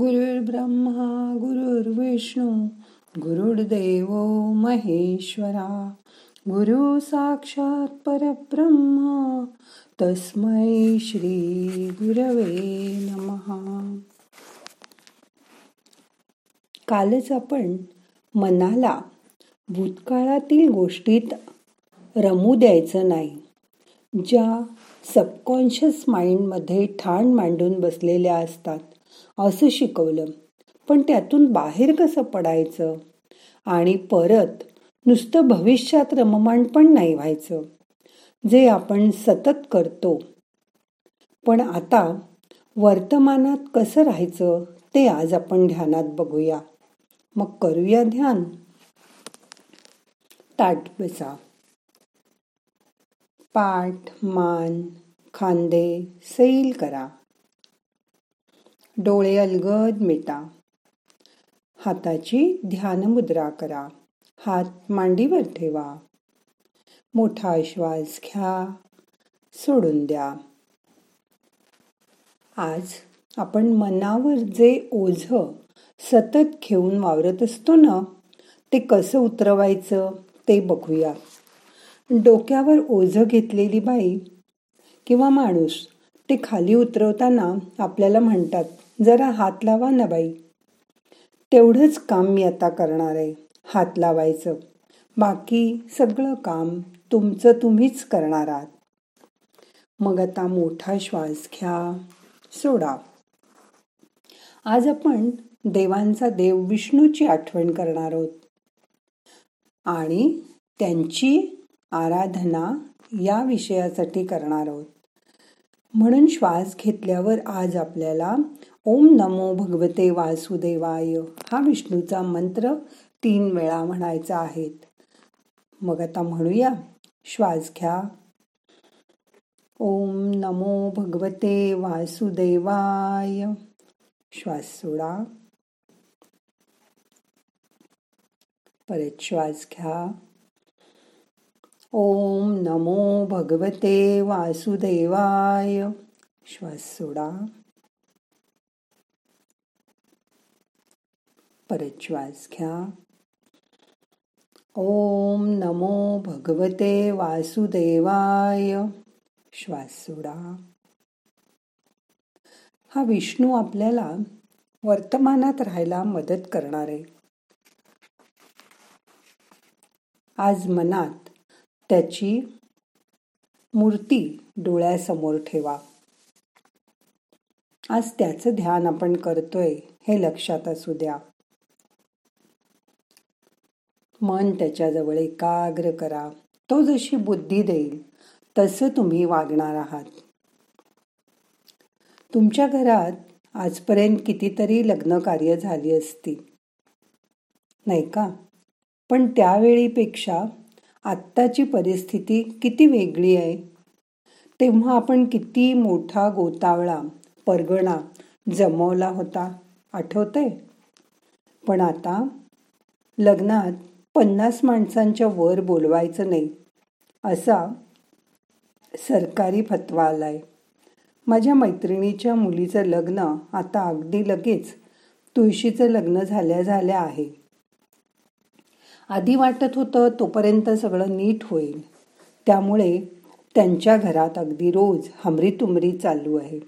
ब्रह्मा गुरुर्विष्णू गुरुर्देव महेश्वरा गुरु साक्षात परब्रह्मा तस्मै श्री गुरवे नमहा कालच आपण मनाला भूतकाळातील गोष्टीत रमू द्यायचं नाही ज्या सबकॉन्शियस माइंडमध्ये ठाण मांडून बसलेल्या असतात. असं शिकवलं. पण त्यातून बाहेर कसं पडायचं? आणि परत नुसतं भविष्यात रममाण पण नाही व्हायचं जे आपण सतत करतो. पण आता वर्तमानात कसं राहायचं ते आज आपण ध्यानात बघूया. मग करूया ध्यान. ताट बसा. पाठ मान खांदे सैल करा. डोळे अलगद मिटा. हाताची ध्यान मुद्रा करा. हात मांडीवर ठेवा. मोठा श्वास घ्या. सोडून द्या. आज आपण मनावर जे ओझ सतत घेऊन वावरत असतो ना ते कसं उतरवायचं ते बघूया. डोक्यावर ओझ घेतलेली बाई किंवा माणूस ते खाली उतरवताना आपल्याला म्हणतात जरा हात लावा ना बाई. तेवढंच काम मी आता करणार आहे हात लावायचं. बाकी सगळं काम तुमचं तुम्हीच करणार आहात. मग आता मोठा श्वास घ्या. सोडा. आज आपण देवांचा देव विष्णूची आठवण करणार आहोत. आणि त्यांची आराधना या विषयासाठी करणार आहोत. म्हणून श्वास घेतल्यावर आज आपल्याला ओम नमो भगवते वासुदेवाय. हा विष्णूचा मंत्र तीन वेळा म्हणायचा आहेत मग आता म्हणूया. श्वास घ्या. ओम नमो भगवते वासुदेवाय. श्वास सोडा. परत श्वास घ्या. ओम नमो भगवते वासुदेवाय. श्वास सोडा. परत श्वास घ्या ओम नमो भगवते वासुदेवाय श्वास सोडा हा विष्णू आपल्याला वर्तमानात राहायला मदत करणार आहे. आज मनात त्याची मूर्ती डोळ्यासमोर ठेवा. आज त्याचं ध्यान आपण करतोय हे लक्षात असू द्या. मन त्याच्याजवळ एकाग्र करा. तो जशी बुद्धी देईल तसं तुम्ही वागणार आहात. तुमच्या घरात आजपर्यंत कितीतरी लग्न कार्य झाली असती नाही का? पण त्यावेळीपेक्षा आत्ताची परिस्थिती किती वेगळी आहे. तेव्हा आपण किती मोठा गोतावळा परगणा जमवला होता. आठवतंय? पण आता लग्नात पन्नास माणसांच्या वर बोलवायचं नाही असा सरकारी फतवा आलाय. माझ्या मैत्रिणीच्या मुलीचं लग्न आता अगदी लगेच तुळशीचं लग्न झाल्या झाल्या आहे. आधी वाटत होतं तोपर्यंत सगळं नीट होईल. त्यामुळे त्यांच्या घरात अगदी रोज हमरीतुमरी चालू आहे.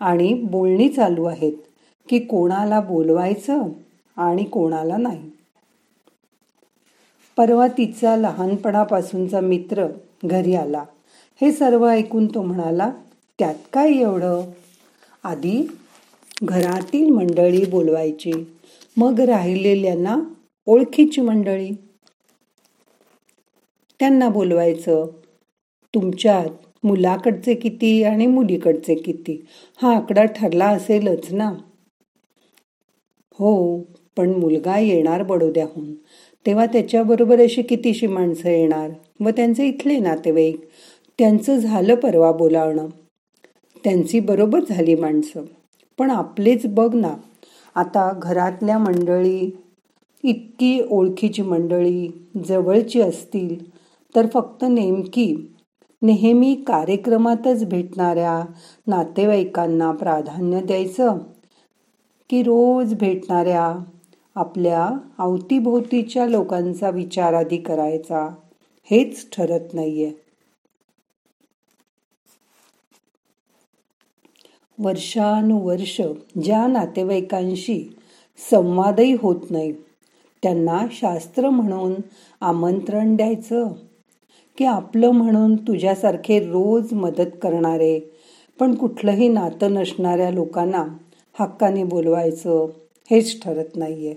आणि बोलणी चालू आहेत की कोणाला बोलवायचं आणि कोणाला नाही. परवा तिचा लहानपणापासूनचा मित्र घरी आला. हे सर्व ऐकून तो म्हणाला त्यात काय एवढं? आधी घरातील मंडळी बोलवायची मग राहिलेल्यांना ओळखीची मंडळी. त्यांना बोलवायचं तुमच्यात मुलाकडचे किती आणि मुलीकडचे किती? हा आकडा ठरला असेलच ना? हो पण मुलगा येणार बडोद्याहून. तेव्हा त्याच्याबरोबर अशी कितीशी माणसं येणार? व त्यांचे इथले नातेवाईक? त्यांचं झालं परवा बोलावणं. त्यांची बरोबर झाली माणसं. पण आपलेच बघ ना. आता घरातल्या मंडळी इतकी ओळखीची मंडळी जवळची असतील तर फक्त नेमकी नेहमी कार्यक्रमातच भेटणाऱ्या नातेवाईकांना प्राधान्य द्यायचं? की रोज भेटणाऱ्या आपल्या अवतीभोवतीच्या लोकांचा विचार आधी करायचा. हेच ठरत नाहीये. वर्षानुवर्ष ज्या नातेवाईकांशी संवादही होत नाही त्यांना शास्त्र म्हणून आमंत्रण द्यायचं. की आपलं म्हणून तुझ्यासारखे रोज मदत करणारे पण कुठलंही नातं नसणाऱ्या लोकांना हक्काने बोलवायचं. हेच ठरत नाहीये.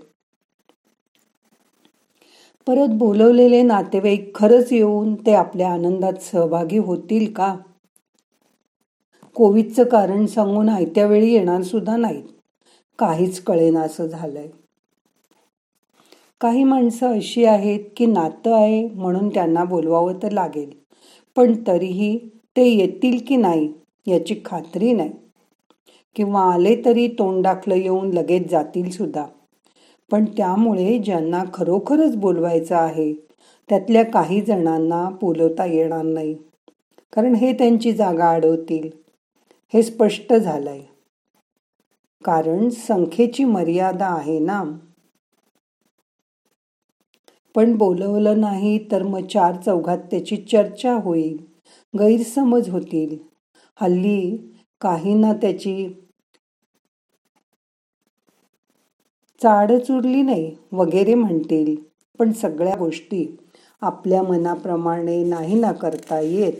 परत बोलवलेले नातेवाईक खरंच येऊन ते आपल्या आनंदात सहभागी होतील का? कोविडचं कारण सांगून आयत्या वेळी येणार सुद्धा नाहीत. काहीच कळेना असं झालंय. काही माणसं अशी आहेत की नातं आहे म्हणून त्यांना बोलवावं तर लागेल. पण तरीही ते येतील की नाही याची खात्री नाही. किंवा आले तरी तोंड दाखलं येऊन लगेच जातील सुद्धा. पण त्यामुळे ज्यांना खरोखरच बोलवायचं आहे त्यातल्या काही जणांना बोलवता येणार नाही. कारण हे त्यांची जागा अडवतील. हे स्पष्ट झालंय. कारण संख्येची मर्यादा आहे ना. पण बोलवलं नाही तर मग चार चौघात त्याची चर्चा होईल गैरसमज होतील. हल्ली काहींना त्याची चाडच उरली नाही वगैरे म्हणतील. पण सगळ्या गोष्टी आपल्या मनाप्रमाणे नाही ना करता येत.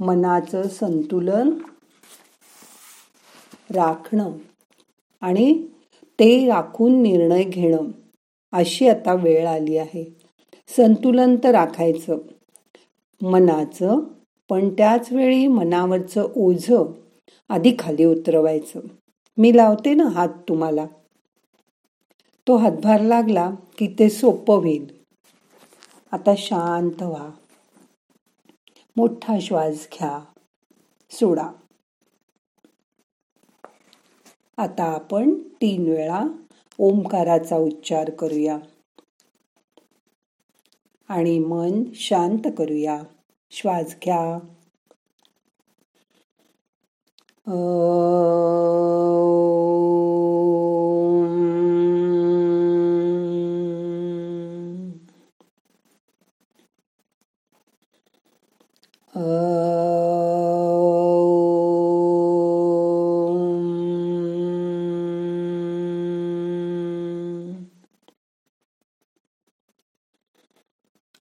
मनाचं संतुलन राखणं आणि ते राखून निर्णय घेणं अशी आता वेळ आली आहे. संतुलन तर राखायचं. मनाचं पण त्याच वेळी मनावरचं ओझं आधी खाली उतरवायचं. मी लावते ना हात तुम्हाला. तो हातभार लागला की ते सोपं होईल. आता शांत व्हा. मोठा श्वास घ्या. सोडा. आता आपण तीन वेळा ओंकाराचा उच्चार करूया. आणि मन शांत करूया. श्वास घ्या.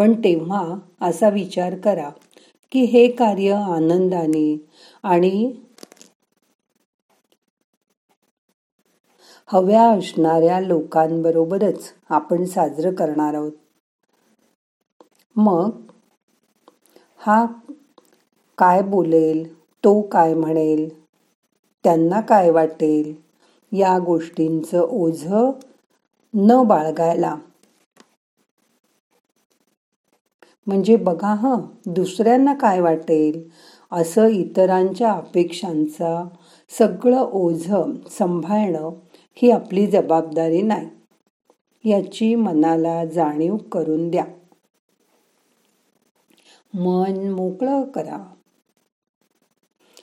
पण तेव्हा असा विचार करा की हे कार्य आनंदाने आणि हव्या असणाऱ्या लोकांबरोबरच आपण साजरं करणार आहोत. मग हा काय बोलेल तो काय म्हणेल त्यांना काय वाटेल या गोष्टींचं ओझ न बाळगायला म्हणजे बघा हं दुसऱ्यांना काय वाटेल? असं इतरांच्या अपेक्षांचा सगळं ओझ सांभाळणं ही आपली जबाबदारी नाही. याची मनाला जाणीव करून द्या. मन मोकळं करा.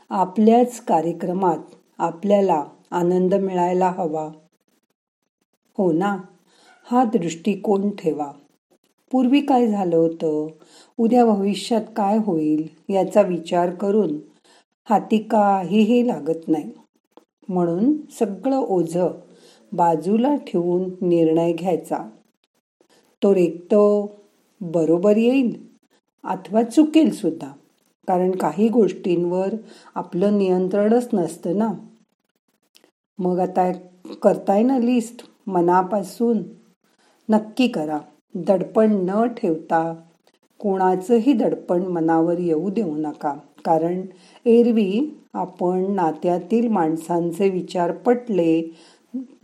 आपल्याच कार्यक्रमात आपल्याला आनंद मिळायला हवा. हो ना? हा दृष्टिकोन ठेवा. पूर्वी काय झालं होतं? उद्या भविष्यात काय होईल याचा विचार करून हाती काहीही लागत नाही. म्हणून सगळं ओझ बाजूला ठेवून निर्णय घ्यायचा. तो रेक्त बरोबर येईल अथवा चुकेल सुद्धा कारण काही गोष्टींवर आपलं नियंत्रणच नसतं ना. मग आता करताय ना लिस्ट मनापासून? नक्की करा. दडपण न ठेवता कोणाचंही दडपण मनावर येऊ देऊ नका. कारण एरवी आपण नात्यातील माणसांचे विचार पटले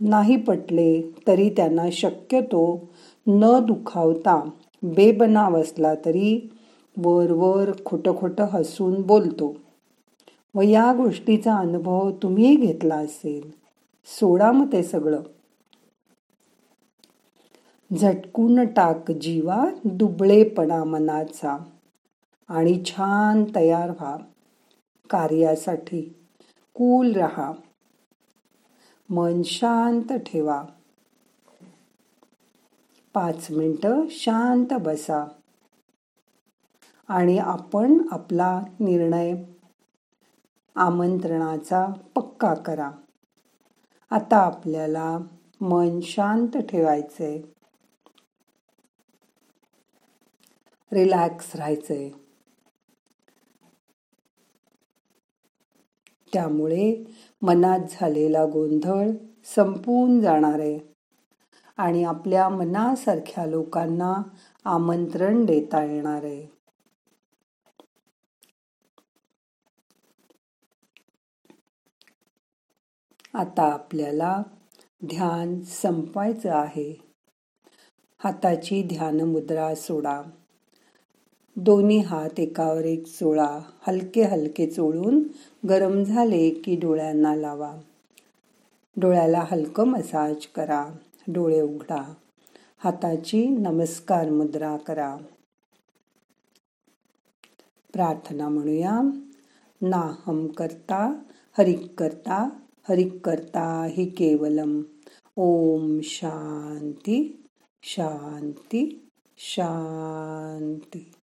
नाही पटले तरी त्यांना शक्यतो न दुखावता बेबनाव असला तरी वर वर खोटं खोटं हसून बोलतो. व या गोष्टीचा अनुभव तुम्ही घेतला असेल. सोडा मग ते सगळं. झटकून टाक जीवा दुबळेपणा मनाचा. आणि छान तयार व्हा. कार्यासाठी कूल रहा. मन शांत ठेवा. पाच मिनटं शांत बसा. आणि आपण आपला निर्णय आमंत्रणाचा पक्का करा. आता आपल्याला मन शांत ठेवायचंय. रिलॅक्स राहायचंय. त्यामुळे मनात झालेला गोंधळ संपून जाणार आहे आणि आपल्या मनासारख्या लोकांना आमंत्रण देता येणार. आहे आता आपल्याला ध्यान संपवायचं आहे. हाताची ध्यान मुद्रा सोडा. दोन्ही हात एकावर एक चोळा हलके हलके चोळून गरम झाले की डोळ्यांना लावा. डोळ्याला हलकं मसाज करा. डोळे उघडा. हाताची नमस्कार मुद्रा करा. प्रार्थना म्हणूया. नाहम करता हरिक करता हरिक करता हि केवलम. ओम शांती शांती शांती.